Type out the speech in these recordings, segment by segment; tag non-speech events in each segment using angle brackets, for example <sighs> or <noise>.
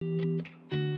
Thank you.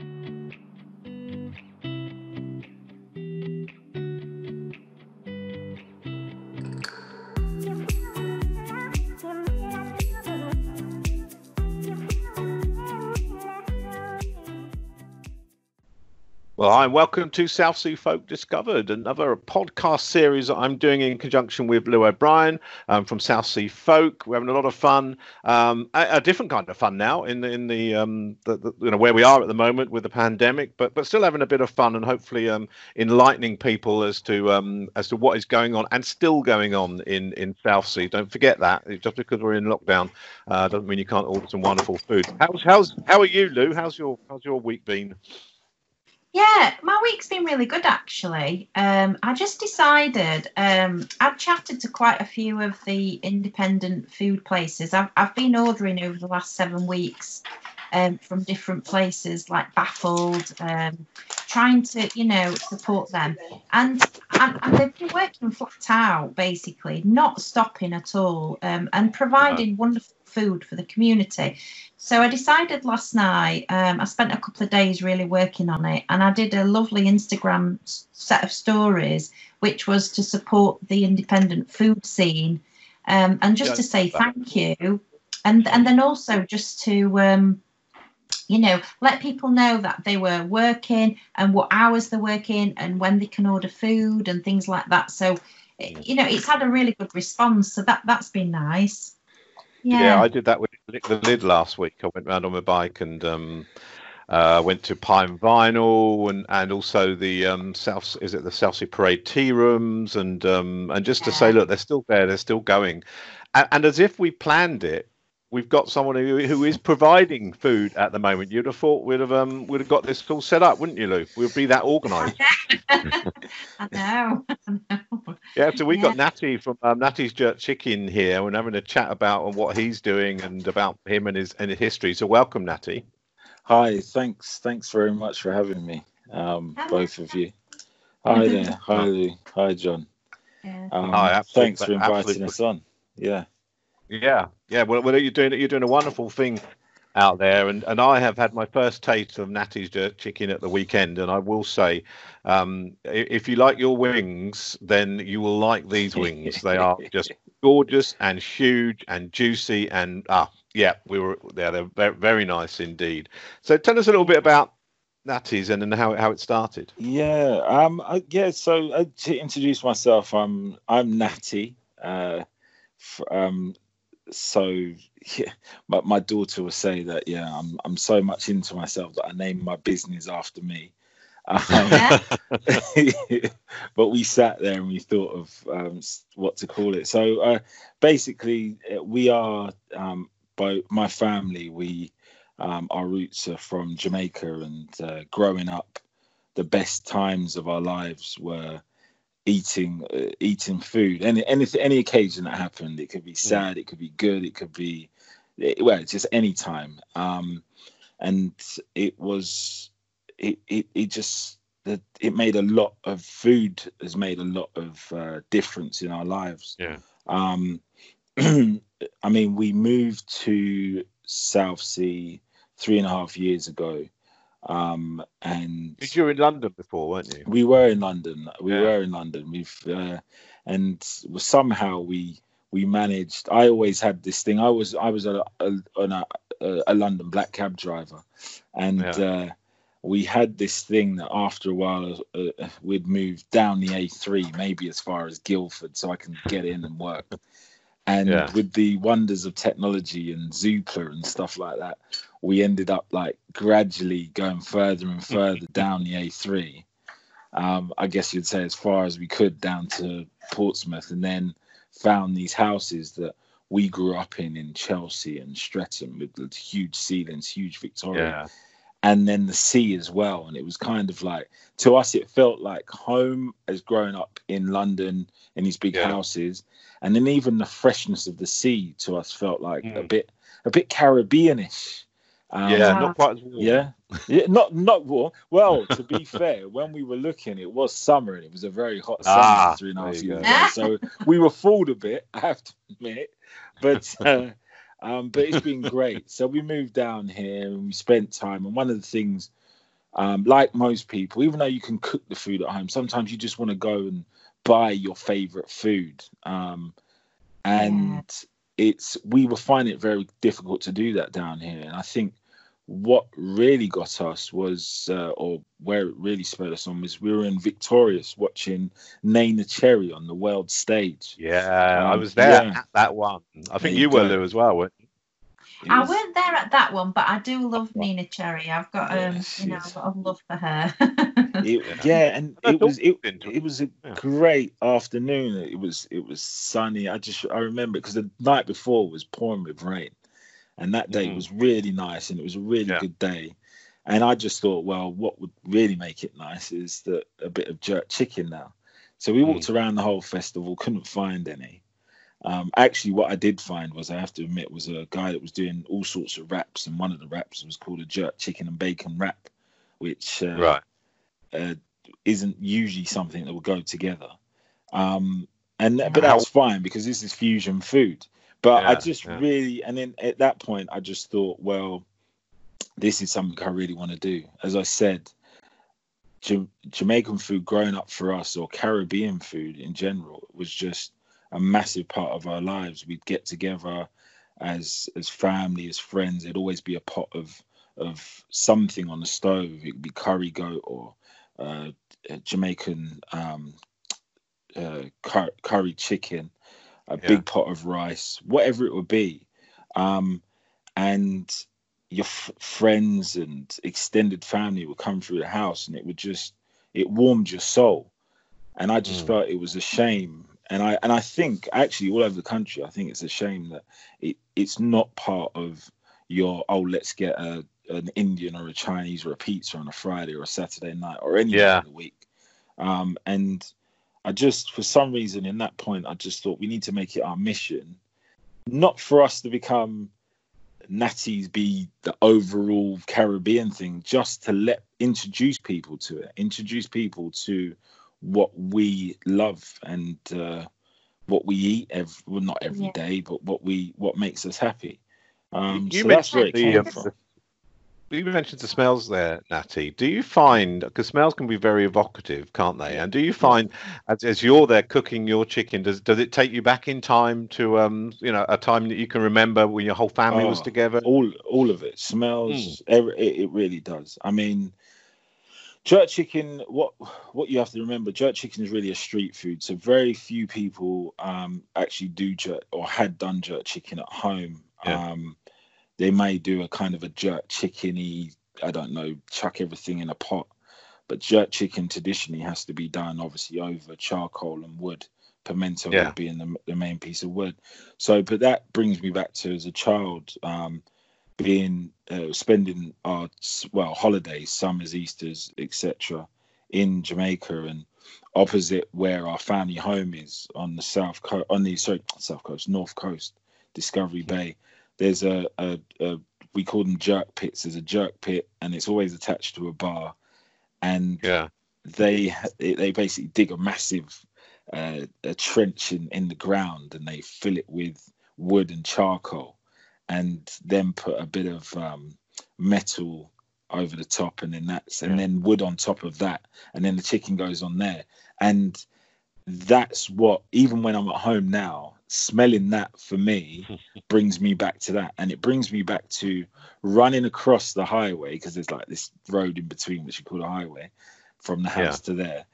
Well, hi, welcome to Southsea Folk Discovered, another podcast series that I'm doing in conjunction with Lou O'Brien um, from Southsea Folk. We're having a lot of fun, um, a, a, different kind of fun now in the, in the, um, the, the, you know where we are at the moment with the pandemic, but but still having a bit of fun and hopefully um, enlightening people as to um, as to what is going on and still going on in in Southsea. Don't forget that just because we're in lockdown uh, doesn't mean you can't order some wonderful food. How's how's how are you, Lou? How's your how's your week been? Yeah, my week's been really good actually. Um, I just decided um, I've chatted to quite a few of the independent food places. I've, I've been ordering over the last seven weeks um, from different places like Baffled, um, trying to, you know, support them. And, and, and, they've been working flat out basically, not stopping at all um, and providing wonderful food for the community. So I decided last night, um, I spent a couple of days really working on it, and I did a lovely Instagram set of stories, which was to support the independent food scene um, and just yeah, to say thank you. And, and then also just to, um, you know, let people know that they were working and what hours they're working and when they can order food and things like that. So, you know, it's had a really good response. So that, that's been nice. Yeah. yeah, I did that with the lid last week. I went around on my bike and um, uh, went to Pie & Vinyl and and also the um, South is it the Southsea Parade tea rooms and um, and just to say, look, they're still there, they're still going, and, and as if we planned it, we've got someone who, who is providing food at the moment. You'd have thought we'd have um would have got this all set up, wouldn't you, Lou? We'd be that organised. <laughs> I know. <laughs> I know. Yeah, so we yeah. got Natty from um, Natty's Jerk Chicken here. We're having a chat about what he's doing and about him and his and his history. So welcome, Natty. Hi, thanks, thanks very much for having me, um, both of you. Hi there, <laughs> hi Lou, hi John. Yeah. Um, hi, thanks for inviting absolutely. us on. Yeah. Yeah, yeah. Well, well, you're doing you're doing a wonderful thing out there, and, and I have had my first taste of Natty's jerk chicken at the weekend, and I will say, um, if you like your wings, then you will like these wings. they are just <laughs> gorgeous and huge and juicy, and ah, yeah, we were there. They're very, very nice indeed. So tell us a little bit about Natty's and then how how it started. Yeah, um, uh, yeah. So uh, to introduce myself, I'm I'm Natty. Uh, um, so <laughs> yeah, my, my daughter will say that yeah, I'm I'm so much into myself that I named my business after me. Um, <laughs> but we sat there and we thought of um, what to call it. So uh, basically, uh, we are um, my family. We um, our roots are from Jamaica, and uh, growing up, the best times of our lives were eating uh, eating food. Any any any occasion that happened it could be mm. sad it could be good it could be it, well just any time. Um and it was it it, it just that it made a lot of food has made a lot of uh, difference in our lives. Yeah. Um <clears throat> i mean we moved to southsea three and a half years ago um, and you were in London before, weren't you? We were in London. We yeah. were in London. We've uh, and somehow we we managed. I always had this thing. I was I was a a, a, a London black cab driver, and yeah. uh, we had this thing that after a while uh, we'd move down the A3, maybe as far as Guildford, so I can get in and work. And yeah. with the wonders of technology and Zoopla and stuff like that, we ended up like gradually going further and further down the A3. Um, I guess you'd say as far as we could down to Portsmouth, and then found these houses that we grew up in in Chelsea and Streatham with the huge ceilings, huge Victoria. Yeah. And then the sea as well. And it was kind of like, to us, it felt like home as growing up in London in these big yeah. houses. And then even the freshness of the sea to us felt like mm. a bit, a bit Caribbeanish. Um, yeah, not quite as warm. Yeah, yeah, not not warm. Well, to be <laughs> fair, when we were looking, it was summer and it was a very hot summer ah, three and a half years ago. So we were fooled a bit, I have to admit. But <laughs> uh, Um, but it's been great. So we moved down here and we spent time. And one of the things, um, like most people, even though you can cook the food at home, sometimes you just want to go and buy your favorite food. Um, and yeah. it's we were finding it very difficult to do that down here. And I think what really got us was, uh, or where it really spurred us on, was we were in Victorious watching Neneh Cherry on the world stage. Yeah, um, I was there yeah. at that one. I think you, you were there as well, weren't you? I was... weren't there at that one, but I do love Neneh Cherry. I've got um, yes, you know, a lot of love for her. it, <laughs> yeah, and it was it, it was a great afternoon. It was it was sunny. I just I remember because the night before was pouring with rain and that day mm. was really nice and it was a really yeah. good day and i just thought well what would really make it nice is that a bit of jerk chicken now so we walked mm. around the whole festival couldn't find any um, actually what i did find was i have to admit was a guy that was doing all sorts of wraps and one of the wraps was called a jerk chicken and bacon wrap which uh, right. uh, isn't usually something that will go together um, and but that's fine because this is fusion food but yeah, I just yeah. really, and then at that point, I just thought, well, this is something I really want to do. As I said, J- Jamaican food growing up for us, or Caribbean food in general, was just a massive part of our lives. We'd get together as as family, as friends. It'd always be a pot of of something on the stove. It could be curry goat or uh, Jamaican um, uh, cur- curry chicken a yeah. big pot of rice, whatever it would be. Um, and your f- friends and extended family would come through the house and it would just, it warmed your soul. And I just mm. felt it was a shame. And I, and I think actually all over the country, I think it's a shame that it, it's not part of your, oh, let's get a, an Indian or a Chinese or a pizza on a Friday or a Saturday night or any yeah. of the week. Um, and I just, for some reason, in that point, I just thought we need to make it our mission, not for us to become natties be the overall Caribbean thing, just to let introduce people to it, introduce people to what we love and uh, what we eat every, well, not every yeah. day, but what we what makes us happy. Um, you so that's where it came the, from you mentioned the smells there, Natty. Do you find because smells can be very evocative, can't they? And do you find as, as you're there cooking your chicken, does does it take you back in time to um you know a time that you can remember when your whole family oh, was together? All all of it smells. Mm. Every, it, it really does. I mean, jerk chicken. What what you have to remember, jerk chicken is really a street food. So very few people um actually do jerk or had done jerk chicken at home. Yeah. Um, they may do a kind of a jerk chickeny, I don't know, chuck everything in a pot. But jerk chicken traditionally has to be done obviously over charcoal and wood, pimento yeah. being the, the main piece of wood. So, but that brings me back to as a child, um, being uh, spending our well holidays, summers, Easter's, etc., in Jamaica and opposite where our family home is on the south coast, on the sorry south coast, north coast, Discovery Bay there's a, a, a we call them jerk pits. There's a jerk pit, and it's always attached to a bar, and yeah, they they basically dig a massive uh, a trench in, in the ground, and they fill it with wood and charcoal, and then put a bit of um, metal over the top, and then that's and then wood on top of that, and then the chicken goes on there, and that's what even when I'm at home now, smelling that for me brings me back to that and it brings me back to running across the highway because there's like this road in between which you call a highway from the house yeah. to there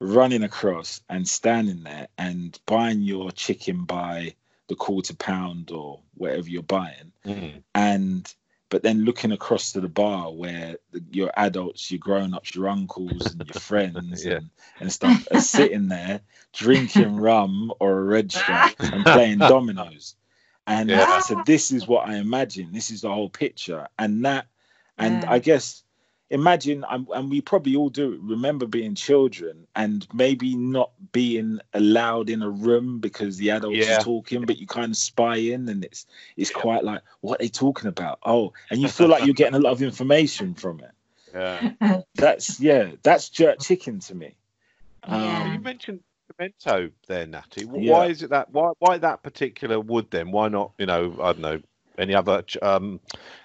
running across and standing there and buying your chicken by the quarter pound or whatever you're buying mm. and but then looking across to the bar where the, your adults, your grown-ups, your uncles and your <laughs> friends yeah. and, and stuff are sitting there drinking <laughs> rum or a red stripe and playing dominoes. And yeah. I said, this is what I imagine. This is the whole picture. And that, and yeah. I guess imagine and we probably all do remember being children and maybe not being allowed in a room because the adults yeah. are talking but you kind of spy in and it's it's yeah. quite like what are they talking about? Oh and you feel like you're getting a lot of information from it. <laughs> Yeah. <laughs> That's yeah that's jerk chicken to me. Um, you mentioned pimento there natty. Why is it that why why that particular wood then? Why not you know i don't know any other um,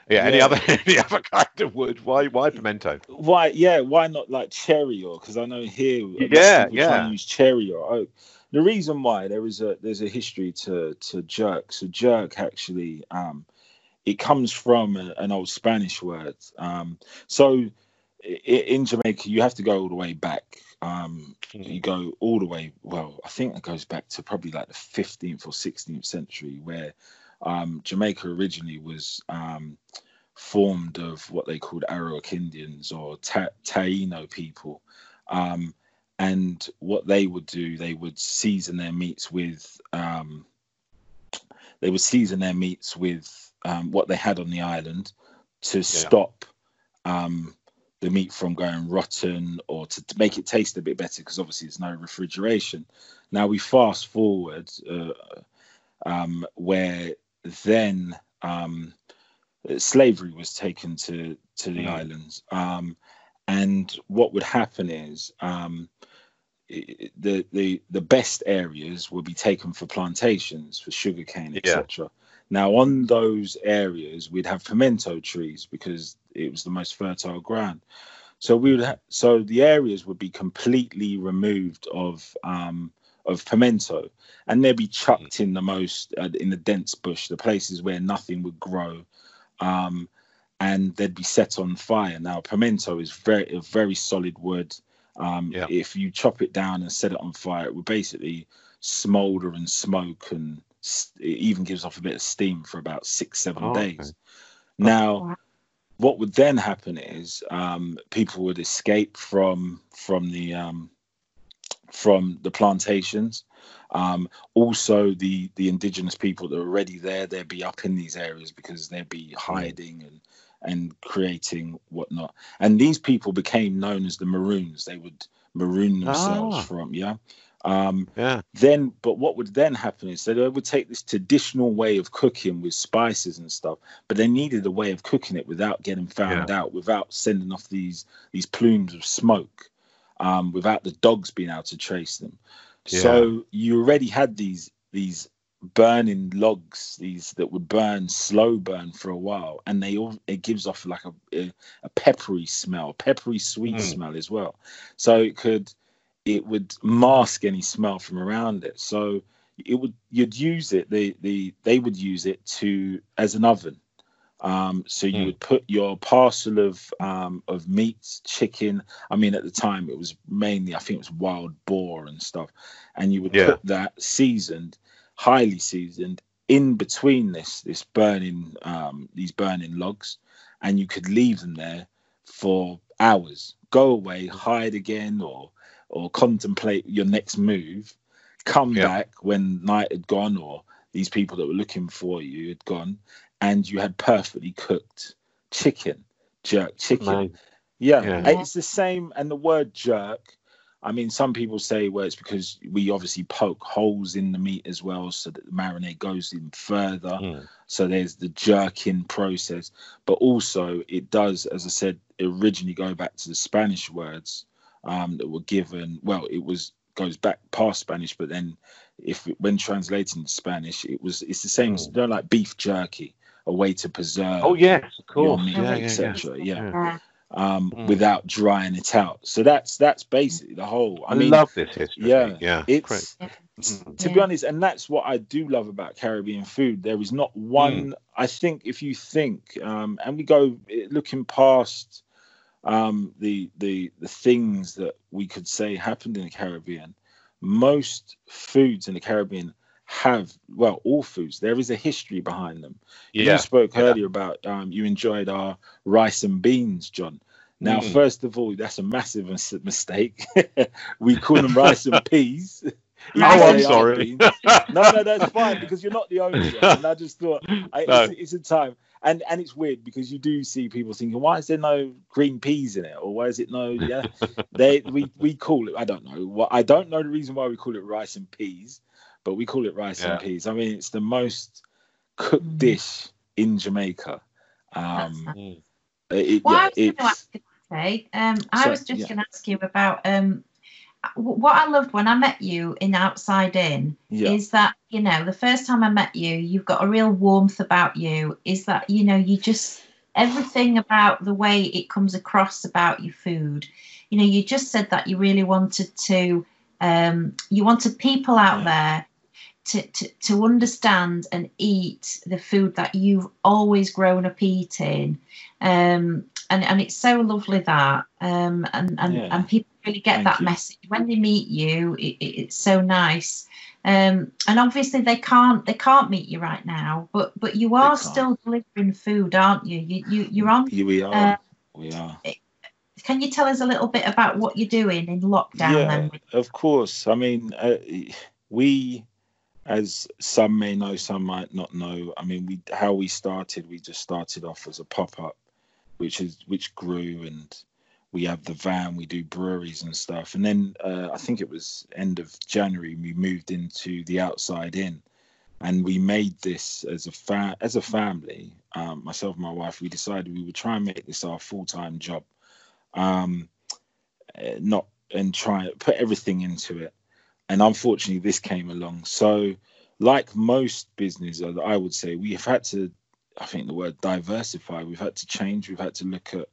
yeah, any other <laughs> any other kind of wood? Why why pimento? Why? Yeah, why not like cherry or? Because I know here, a lot of Yeah, yeah. and use cherry or oak. The reason why there is a there's a history to to jerk. So jerk actually, um, it comes from a, an old Spanish word. Um, so in Jamaica, you have to go all the way back. Um, you go all the way. Well, I think it goes back to probably like the 15th or 16th century, where um, Jamaica originally was um, formed of what they called Arawak Indians or Ta- Taino people. Um, and what they would do, they would season their meats with, um, they would season their meats with um, what they had on the island to stop um, the meat from going rotten or to, to make it taste a bit better because obviously there's no refrigeration. Now we fast forward uh, um, where then um, slavery was taken to to the Mm. islands, um, and what would happen is um, the the the best areas would be taken for plantations for sugarcane, Yeah. etc. Now on those areas we'd have pimento trees because it was the most fertile ground. So we would ha- so the areas would be completely removed of um, of pimento, and they'd be chucked in the most uh, in the dense bush, the places where nothing would grow, um, and they'd be set on fire. Now pimento is very a very solid wood. Um, Yeah. If you chop it down and set it on fire, it would basically smolder and smoke, and s- it even gives off a bit of steam for about six seven Oh, okay. days. Now what would then happen is um, people would escape from from the um, from the plantations. Um, also, the the indigenous people that are already there, they'd be up in these areas because they'd be hiding and and creating whatnot. And these people became known as the Maroons. They would maroon themselves Ah. from yeah. Um, Yeah. then but what would then happen is that they would take this traditional way of cooking with spices and stuff but they needed a way of cooking it without getting found out without sending off these these plumes of smoke um, without the dogs being able to trace them so you already had these these burning logs these that would burn slow burn for a while and they all it gives off like a a, a peppery smell peppery sweet Mm. smell as well so it could it would mask any smell from around it. So it would you'd use it. The the they would use it to as an oven. Um, so you Mm. would put your parcel of um, of meats, chicken. I mean, at the time it was mainly I think it was wild boar and stuff, and you would Yeah. put that seasoned, highly seasoned, in between this this burning um, these burning logs, and you could leave them there for hours. Go away, hide again, or or contemplate your next move. Come Yeah. back when night had gone, or these people that were looking for you had gone, and you had perfectly cooked chicken, jerk chicken. Yeah, Yeah. it's the same. And the word jerk, I mean, some people say, well, it's because we obviously poke holes in the meat as well, so that the marinade goes in further. Mm. So there's the jerking process, but also it does, as I said, originally go back to the Spanish words um, that were given. Well, it was goes back past Spanish, but then if when translating to Spanish, it was it's the same. as Mm. You know, like beef jerky, a way to preserve Oh yes, of your course. meat, Yeah, yeah, yeah. etc. Yeah, Yeah. um, Mm. without drying it out. So that's that's basically the whole. I, I, mean, love this history. yeah, yeah. it's great. Mm. to be honest, and that's what I do love about Caribbean food. There is not one. I think if you think, um, and we go eh, looking past um, the the the things that we could say happened in the Caribbean, most foods in the Caribbean have well all foods there is a history behind them Yeah. you spoke yeah. earlier about um, you enjoyed our rice and beans john now Mm. first of all that's a massive mis- mistake <laughs> we call them rice and peas <laughs> You Oh, I'm sorry. no no that's fine because you're not the only one and i just thought I, No. it's, it's a time and and it's weird because you do see people thinking why is there no green peas in it or why is it no yeah <laughs> they we we call it i don't know what i don't know the reason why we call it rice and peas but we call it rice and peas i mean it's the most cooked Mm. dish in jamaica um That's Mm. it, Well, yeah, I was going to it's ask you, today, um, I So, was just yeah. going to ask you about um, what I loved when I met you in Outside In Yeah. is that you know the first time I met you, you've got a real warmth about you. Is that you know you just everything about the way it comes across about your food. You know, you just said that you really wanted to, um, you wanted people out Yeah. there to, to to understand and eat the food that you've always grown up eating. Um, and and it's so lovely that um, and and, Yeah. and people really get Thank that you. message when they meet you. It, it, it's so nice. Um, and obviously they can't they can't meet you right now, but but you are still delivering food, aren't you? You you you're on. Here we are. Uh, we are. Can you tell us a little bit about what you're doing in lockdown? Yeah, Then of course. I mean, uh, we, as some may know, some might not know. I mean, we how we started. We just started off as a pop up, which is which grew, and we have the van. We do breweries and stuff, and then uh, I think it was end of January we moved into the outside in, and we made this as a fa- as a family. Um, myself and my wife, we decided we would try and make this our full time job. Um, uh, not and try put everything into it. And unfortunately, this came along. So, like most business, uh, I would say we have had to. I think the word diversify. We've had to change. We've had to look at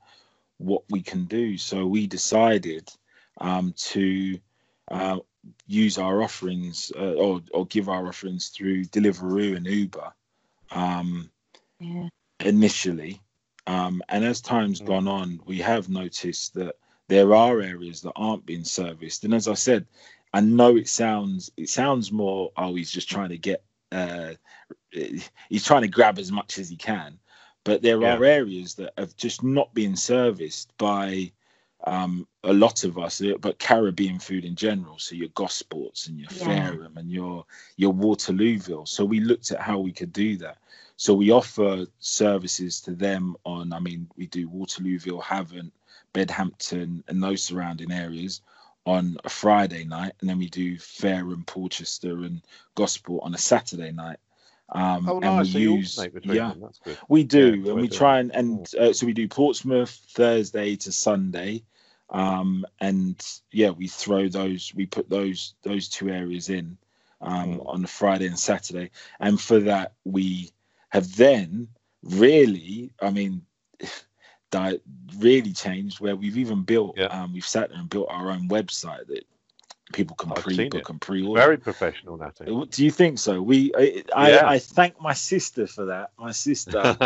what we can do. So we decided um, to uh, use our offerings uh, or or give our offerings through Deliveroo and Uber. Um, yeah, initially. Um, and as time's Mm. gone on, we have noticed that there are areas that aren't being serviced. And as I said, I know it sounds it sounds more oh he's just trying to get uh, he's trying to grab as much as he can, but there Yeah. are areas that have just not been serviced by um, a lot of us, but Caribbean food in general. So your Gosports and your Yeah. Fareham and your your Waterlooville. So we looked at how we could do that. So we offer services to them on, I mean, we do Waterlooville, Havant, Bedhampton, and those surrounding areas on a Friday night, and then we do Fareham, Portchester, and Gosport on a Saturday night. Um, Oh, and nice. we So use, yeah, them. That's good. we do, Yeah, and doing try and and uh, so we do Portsmouth Thursday to Sunday, um, and yeah, we throw those, we put those those two areas in um, Mm. on the Friday and Saturday, and for that we have then really, I mean, di- really changed where we've even built, Yeah. um, we've sat there and built our own website that people can I've pre-book it. and pre-order. Very professional, Natty. Do you think so? We, I, I, Yeah. I thank my sister for that. My sister,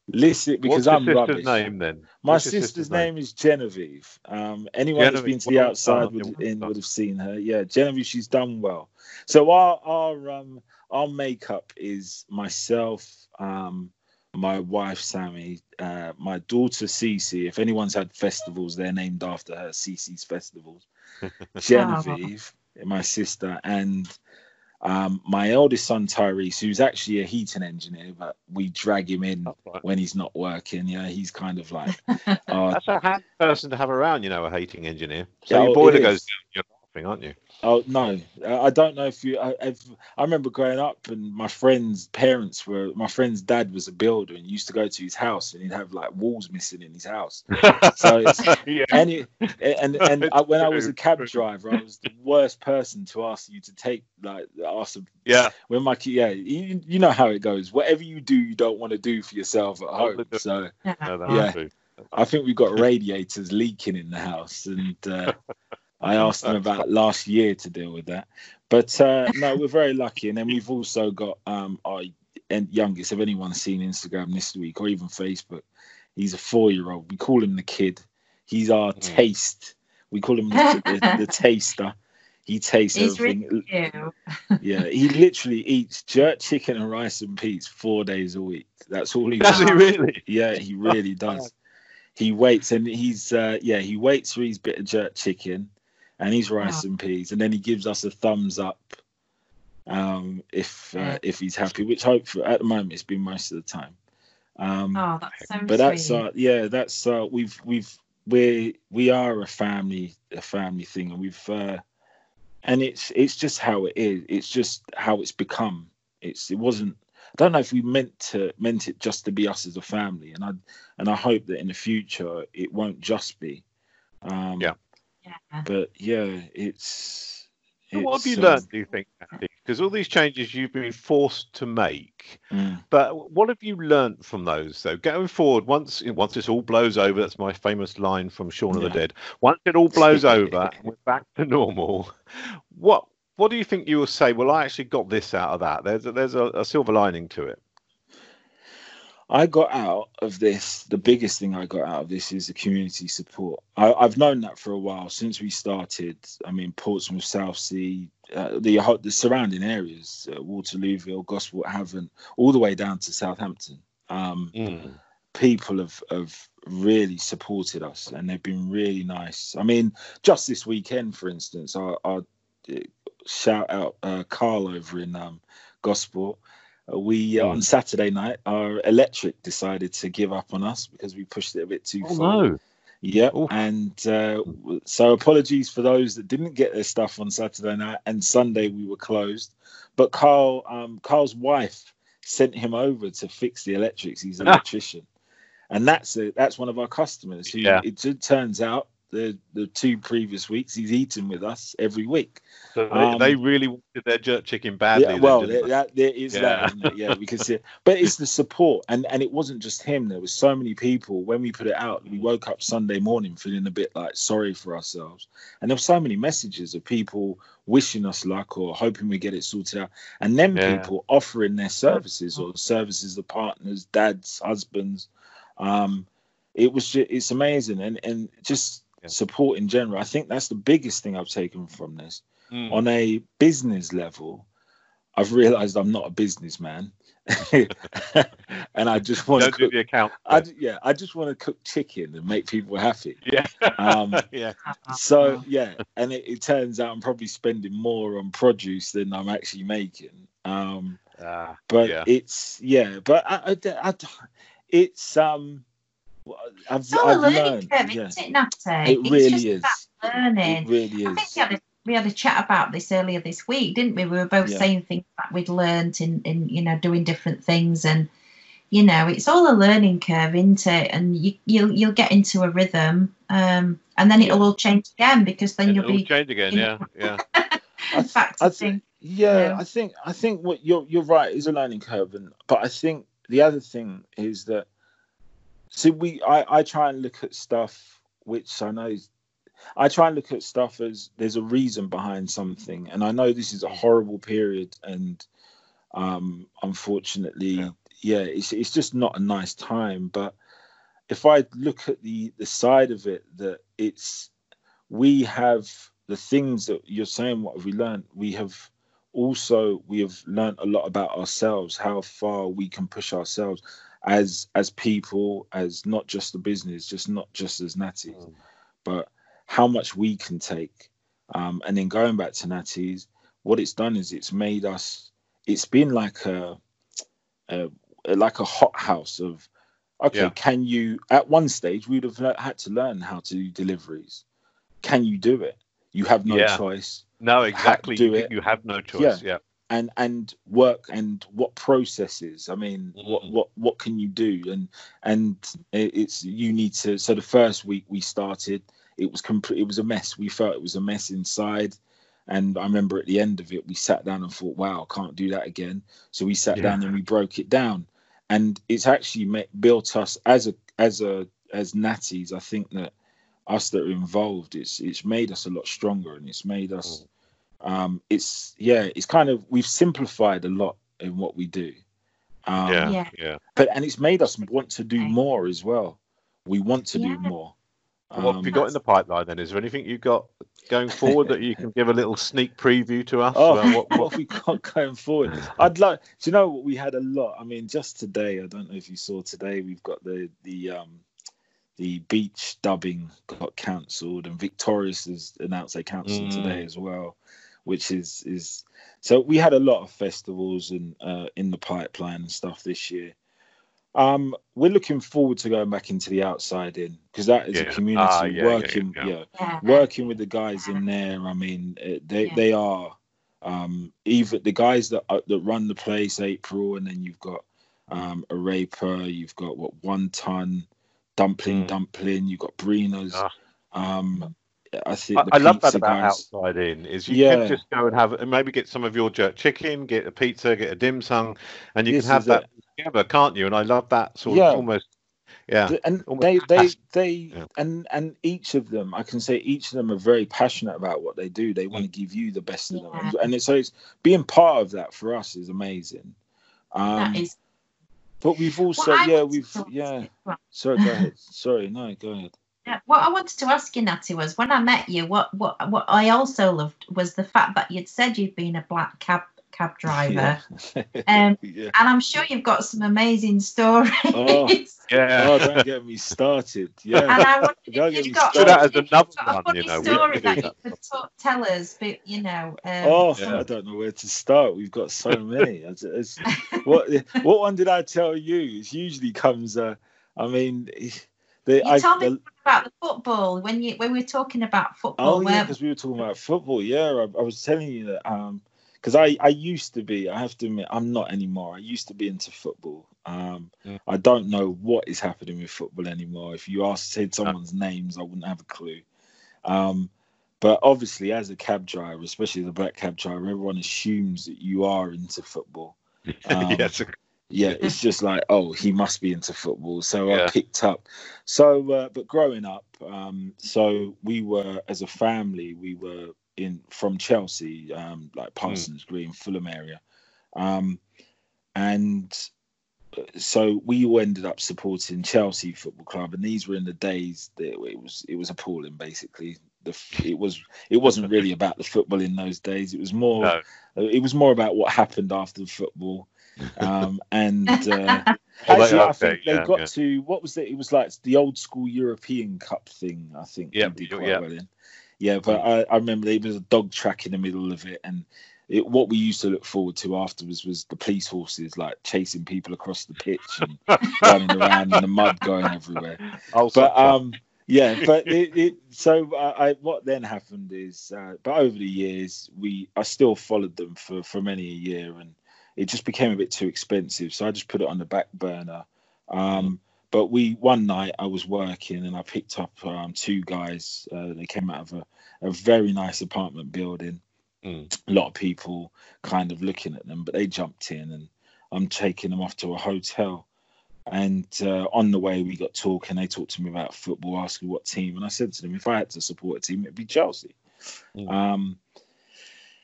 <laughs> listen, because What's I'm sister's rubbish. name then? My What's your sister's, name? is Genevieve. Um, anyone Genevieve, who's been to the outside would, in, would have seen her. Yeah, Genevieve, she's done well. So our our um our makeup is myself, um, my wife Sammy, uh, my daughter Cece. If anyone's had festivals, they're named after her. Cece's festivals. <laughs> Genevieve, my sister, and um, my eldest son Tyrese, who's actually a heating engineer, but we drag him in right. when he's not working. Yeah, he's kind of like, <laughs> oh, That's a hand person to have around, you know, a hating engineer. So Yeah, your oh, boiler goes down, you're laughing, aren't you? oh no, Uh, I don't know if you. I, if, I remember growing up, and my friend's parents were. My friend's dad was a builder, and used to go to his house, and he'd have like walls missing in his house. <laughs> So it's- <laughs> yeah. And it, and and I, when I was a cab driver, I was the worst person to ask you to take like ask them yeah. when my yeah, you, you know how it goes. Whatever you do, you don't want to do for yourself at home. So No, Yeah. I think we've got radiators leaking in the house, and uh, <laughs> I asked them about last year to deal with that. But uh, no, we're very lucky, and then we've also got um, our youngest. If anyone's seen Instagram this week or even Facebook, he's a four-year-old. We call him the kid. He's our Mm. taste. We call him the, the, the <laughs> taster. He tastes He's everything. you. Yeah, he literally eats jerk chicken and rice and peas four days a week. That's all he Does does. he really? Yeah, he really <laughs> does. He waits and he's uh yeah, he waits for his bit of jerk chicken and he's rice and peas, and then he gives us a thumbs up um if uh, if he's happy, which hopefully at the moment it's been most of the time. Um Oh, that's so but that's uh yeah, that's uh we've we've we we are a family a family thing and we've uh and it's it's just how it is. It's just how it's become. It's it wasn't I don't know if we meant to meant it just to be us as a family, and I and I hope that in the future it won't just be. Um, Yeah. Yeah. But yeah, it's. So what have you it's, learned, um, do you think, Because all these changes you've been forced to make, mm, but what have you learnt from those? though? going forward, once once this all blows over, that's my famous line from Shaun of the Dead. Once it all blows <laughs> over, we're back to normal. What what do you think you will say? Well, I actually got this out of that. There's a, there's a, a silver lining to it. I got out of this. The biggest thing I got out of this is the community support. I, I've known that for a while since we started. I mean, Portsmouth, Southsea, uh, the the surrounding areas, uh, Waterlooville, Gosport Havant, all the way down to Southampton. Um, people have have really supported us, and they've been really nice. I mean, just this weekend, for instance, I, I uh, shout out uh, Carl over in um, Gosport. We uh, Mm. on Saturday night, our electric decided to give up on us because we pushed it a bit too Oh far. no! Yeah, Oof. and uh, so apologies for those that didn't get their stuff on Saturday night and Sunday we were closed. But Carl, um, Carl's wife sent him over to fix the electrics. He's an <laughs> electrician, and that's a, that's one of our customers. Who Yeah. it, t- turns out the the two previous weeks he's eaten with us every week. So they, Um, they really wanted their jerk chicken badly. Yeah, well, didn't there, that, there is Yeah. that, isn't it? Yeah, because it, but it's the support, and and it wasn't just him. There was so many people. When we put it out, we woke up Sunday morning feeling a bit like sorry for ourselves, and there were so many messages of people wishing us luck or hoping we get it sorted out, and then Yeah. people offering their services or services of partners, dads, husbands. Um, it was just, it's amazing, and and just Yeah. Support in general. I think that's the biggest thing I've taken from this Mm. on a business level, I've realized I'm not a businessman, <laughs> and I just want to Don't do cook. the account. I, yeah, I just want to cook chicken and make people happy. yeah. Um, <laughs> yeah. So yeah, and it, it turns out I'm probably spending more on produce than I'm actually making. Um, Ah, but Yeah. it's yeah, but I, I, I- it's um, I've, It's all a I've learning learned. curve, Yeah, isn't it, Natty? it it's really just is. about learning. It really I think is. we had, a, we had a chat about this earlier this week, didn't we? We were both Yeah. saying things that we'd learnt in, in, you know, doing different things, and you know, it's all a learning curve, isn't it? And you, you'll you'll get into a rhythm, um, and then it'll all change again because then you'll It'll be change again. you Yeah. know. Yeah. I- back I to thi- thing. Yeah, Yeah. I think I think what you're you're right is a learning curve, and but I think the other thing is that see we I I try and look at stuff which I know is I try and look at stuff as there's a reason behind something, and I know this is a horrible period, and um unfortunately, Yeah. yeah, it's it's just not a nice time. But if I look at the the side of it, that it's we have the things that you're saying. What have we learned? We have also we have learned a lot about ourselves, how far we can push ourselves as as people, as not just the business, just not just as Natty, Mm. but how much we can take. Um, and then going back to Natty's, what it's done is it's made us. It's been like a, a like a hot house of. Okay, Yeah. can you? At one stage, we'd have le- had to learn how to do deliveries. Can you do it? You have no Yeah. choice No, exactly. do you, it. you have no choice. Yeah. And and work and what processes i mean what Mm. what what can you do? And and it- it's you need to so the first week we started it was complete it was a mess. We felt it was a mess inside. And i remember at the end of it we sat down and thought wow i can't do that again. So we sat Yeah. down and we broke it down. And it's actually ma- built us as a as a as natties i think that us that are involved it's it's made us a lot stronger and it's made us um it's yeah it's kind of we've simplified a lot in what we do um Yeah. Yeah. Yeah. but and it's made us want to do more as well we want to do Yeah. more What have you Um, got in the pipeline then? Is there anything you've got going <laughs> forward that you can give a little sneak preview to us? Oh, about what, <laughs> what, what, have we got going forward? <laughs> I'd like. Do you know what we had a lot? I mean, just today. I don't know if you saw today. We've got the the um the beach dubbing got cancelled, and Victorious has announced they cancelled Mm. today as well, which is is so we had a lot of festivals and uh, in the pipeline and stuff this year. Um, we're looking forward to going back into the outside in because that is Yeah. a community Ah, yeah, yeah, working. yeah. yeah Yeah. working with the guys in there. I mean, eh, they Yeah. they are um, even the guys that uh, that run the place. April, and then you've got um, a raper. You've got what one ton dumpling, Mm. dumpling. You've got Brina's. Ah. Um, I think I, I love that about guys- outside in is you Yeah. can just go and have and maybe get some of your jerk chicken, get a pizza, get a dim sum, and you This can have is that together, can't you? And I love that sort Yeah. of almost, yeah, and they they they Yeah. and and each of them i can say each of them are very passionate about what they do they want to give you the best of them and, and it's, so it's being part of that for us is amazing um that is. but we've also What I yeah we've yeah sorry go ahead sorry no go ahead Yeah, what I wanted to ask you, Natty, was when I met you, what what what I also loved was the fact that you'd said you'd been a black cab cab driver, yeah. <laughs> um, <laughs> yeah. and I'm sure you've got some amazing stories. Oh. <laughs> yeah. oh don't get me started yeah And I wondered Don't if get you'd me got, started. That as you'd another got a one, funny you know, we story could that you that. could talk, tell us, but you know. Um, Oh, some- I don't know where to start. We've got so many. It's- it's- what what one did I tell you? It usually comes. Uh, I mean, the, you I, told me the- about the football when you when we were talking about football. oh yeah, because we were talking about football. Yeah, I, I was telling you that. Um, because I I used to be. I have to admit, I'm not anymore. I used to be into football. Um, Mm. I don't know what is happening with football anymore. If you asked said someone's names, I wouldn't have a clue. Um, but obviously, as a cab driver, especially the black cab driver, everyone assumes that you are into football. <laughs> Um, yes, yeah, <laughs> it's just like, oh, he must be into football. So Yeah. I picked up. So, uh, but growing up, um, so we were as a family, we were in from Chelsea, um, like Parsons Green, Fulham area, um, and uh, so we all ended up supporting Chelsea Football Club, and these were in the days that it was it was appalling. Basically, the it was it wasn't really about the football in those days. It was more no. it was more about what happened after the football. Um, and uh, Well, they- actually, I think they yeah, got yeah. to what was it? It was like the old school European Cup thing. I think Yeah, they did quite yeah. well in. Yeah, but I, I remember there was a dog track in the middle of it, and it, what we used to look forward to afterwards was the police horses like chasing people across the pitch and <laughs> running around in the mud, going everywhere Also, but um yeah but it, it so I, I what then happened is uh, but over the years we i still followed them for for many a year and it just became a bit too expensive so i just put it on the back burner um but we one night i was working and i picked up um two guys uh, they came out of a, a very nice apartment building Mm. a lot of people kind of looking at them but they jumped in and i'm taking them off to a hotel and uh, on the way, we got talking. They talked to me about football, asking what team, and I said to them, if I had to support a team, it'd be Chelsea. Mm. Um,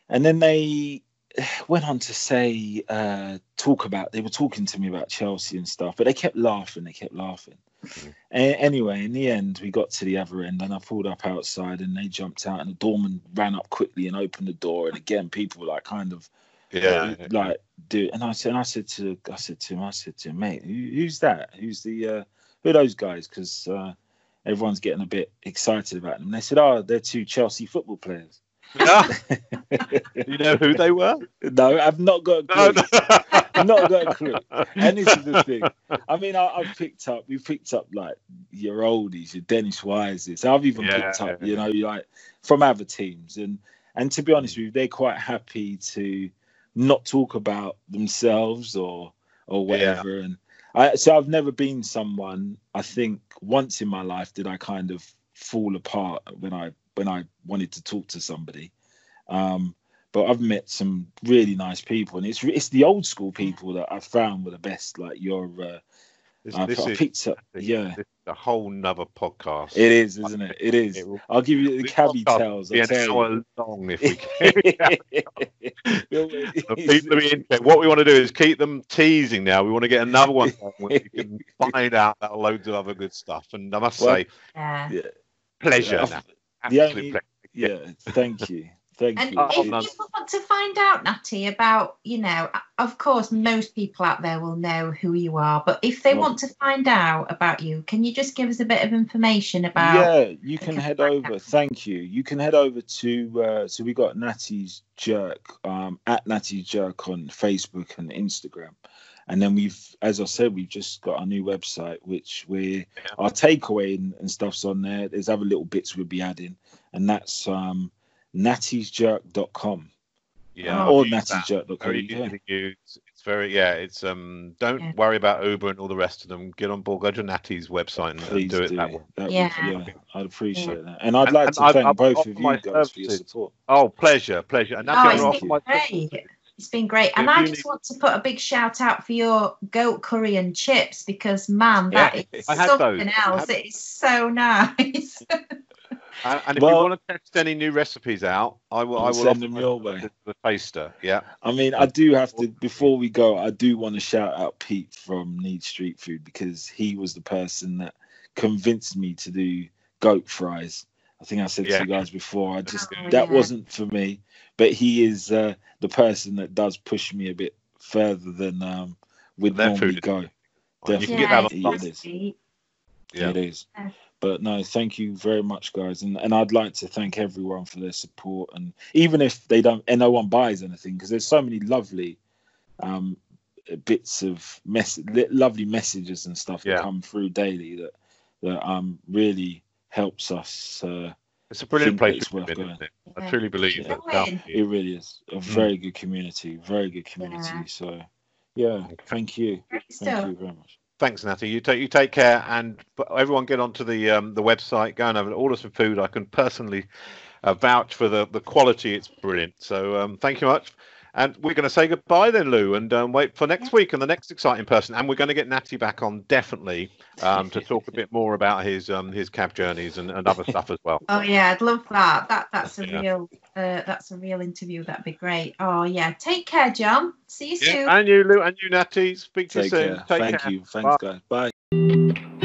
and then they <sighs> went on to say, uh, talk about. They were talking to me about Chelsea and stuff, but they kept laughing. They kept laughing. Mm. A- anyway, in the end, we got to the other end, and I pulled up outside, and they jumped out, and the doorman ran up quickly and opened the door. And again, people were like kind of yeah, uh, like do and I said and I said to I said to him I said to him mate who, who's that who's the uh, who are those guys because uh, everyone's getting a bit excited about them and they said oh they're two Chelsea football players Yeah. <laughs> you know who they were? no I've not got a No, clue no. I've not got a clue and this is the thing I mean I, I've picked up we've picked up like your oldies your Dennis Wises I've even Yeah. picked up you know like from other teams and and to be honest with you they're quite happy to not talk about themselves or or whatever and I so I've never been someone I think once in my life did I kind of fall apart when I when I wanted to talk to somebody um but I've met some really nice people and it's it's the old school people that I found were the best like your uh, This, I, this I is picked up this- yeah this a whole nother podcast. it is isn't it it is It will- I'll give you the this cabbie tales be an hour long if we <laughs> can. The It's- people are interested. What we want to do is keep them teasing now. We want to get another one where we can <laughs> find out about loads of other good stuff. And I must Well, say, yeah. yeah, pleasure. Yeah, Nat. The Absolute only- pleasure. <laughs> yeah thank you thank And you Oh, if no. people want to find out, Natty, about, you know, of course, most people out there will know who you are, but if they Well- want to find out about you, can you just give us a bit of information about? yeah you can can head over out. thank you you can head over to uh so we got natty's jerk um at natty's jerk on facebook and instagram and then we've as i said we've just got our new website which we our takeaway and, and stuff's on there there's other little bits we'll be adding and that's um nattysjerk.com Yeah, or I've nattysjerk.com Very yeah. easy to use. It's very yeah. It's um. Don't Yeah. worry about Uber and all the rest of them. Get on board. Go to Natty's website and, and Please do it that way. That would- Yeah. yeah, I'd appreciate that. And I'd And- like and to I'd- thank I'd both offer of you guys for your services. support. Oh, pleasure, pleasure. And Oh, Natty, gonna been offer my great. It's been great. And If I just need- want to put a big shout out for your goat curry and chips because, man, that Yeah, is something those. Else. had- It is so nice. <laughs> And, and if Well- you want to test any new recipes out, I will. I I'll send them your way. The taster, yeah. I mean, I do have to before we go. I do want to shout out Pete from Need Street Food because he was the person that convinced me to do goat fries. I think I said Yeah. to you guys before. I just Oh, that yeah. wasn't for me, but he is uh, the person that does push me a bit further than um, would Their normally food go. Well, you can Definitely. get that it's on It is. Yeah. It is. But no, thank you very much, guys, and and I'd like to thank everyone for their support, and even if they don't, and no one buys anything, because there's so many lovely um, bits of mess, lovely messages and stuff Yeah. that come through daily that that um really helps us. Uh, It's a brilliant place to worth live in, it? I truly believe Yeah. that. Go South in. it really is a very good community, very good community. Yeah. So, yeah, thank you, Great thank you very much. Thanks, Natty. You take you take care, and everyone get onto the um, the website. Go and have an order some food. I can personally uh, vouch for the the quality. It's brilliant. So um, thank you much. And we're going to say goodbye then, Lou, and um, wait for next week and the next exciting person. And we're going to get Natty back on definitely um, to talk a bit more about his um, his cab journeys and, and other stuff as well. <laughs> Oh yeah, I'd love that. That that's a Yeah. real uh, that's a real interview. That'd be great. Oh yeah, take care, John. See you soon. And you, Lou, and you, Natty. Speak to you soon. care. Take Thank care. you. Thanks, guys. Bye.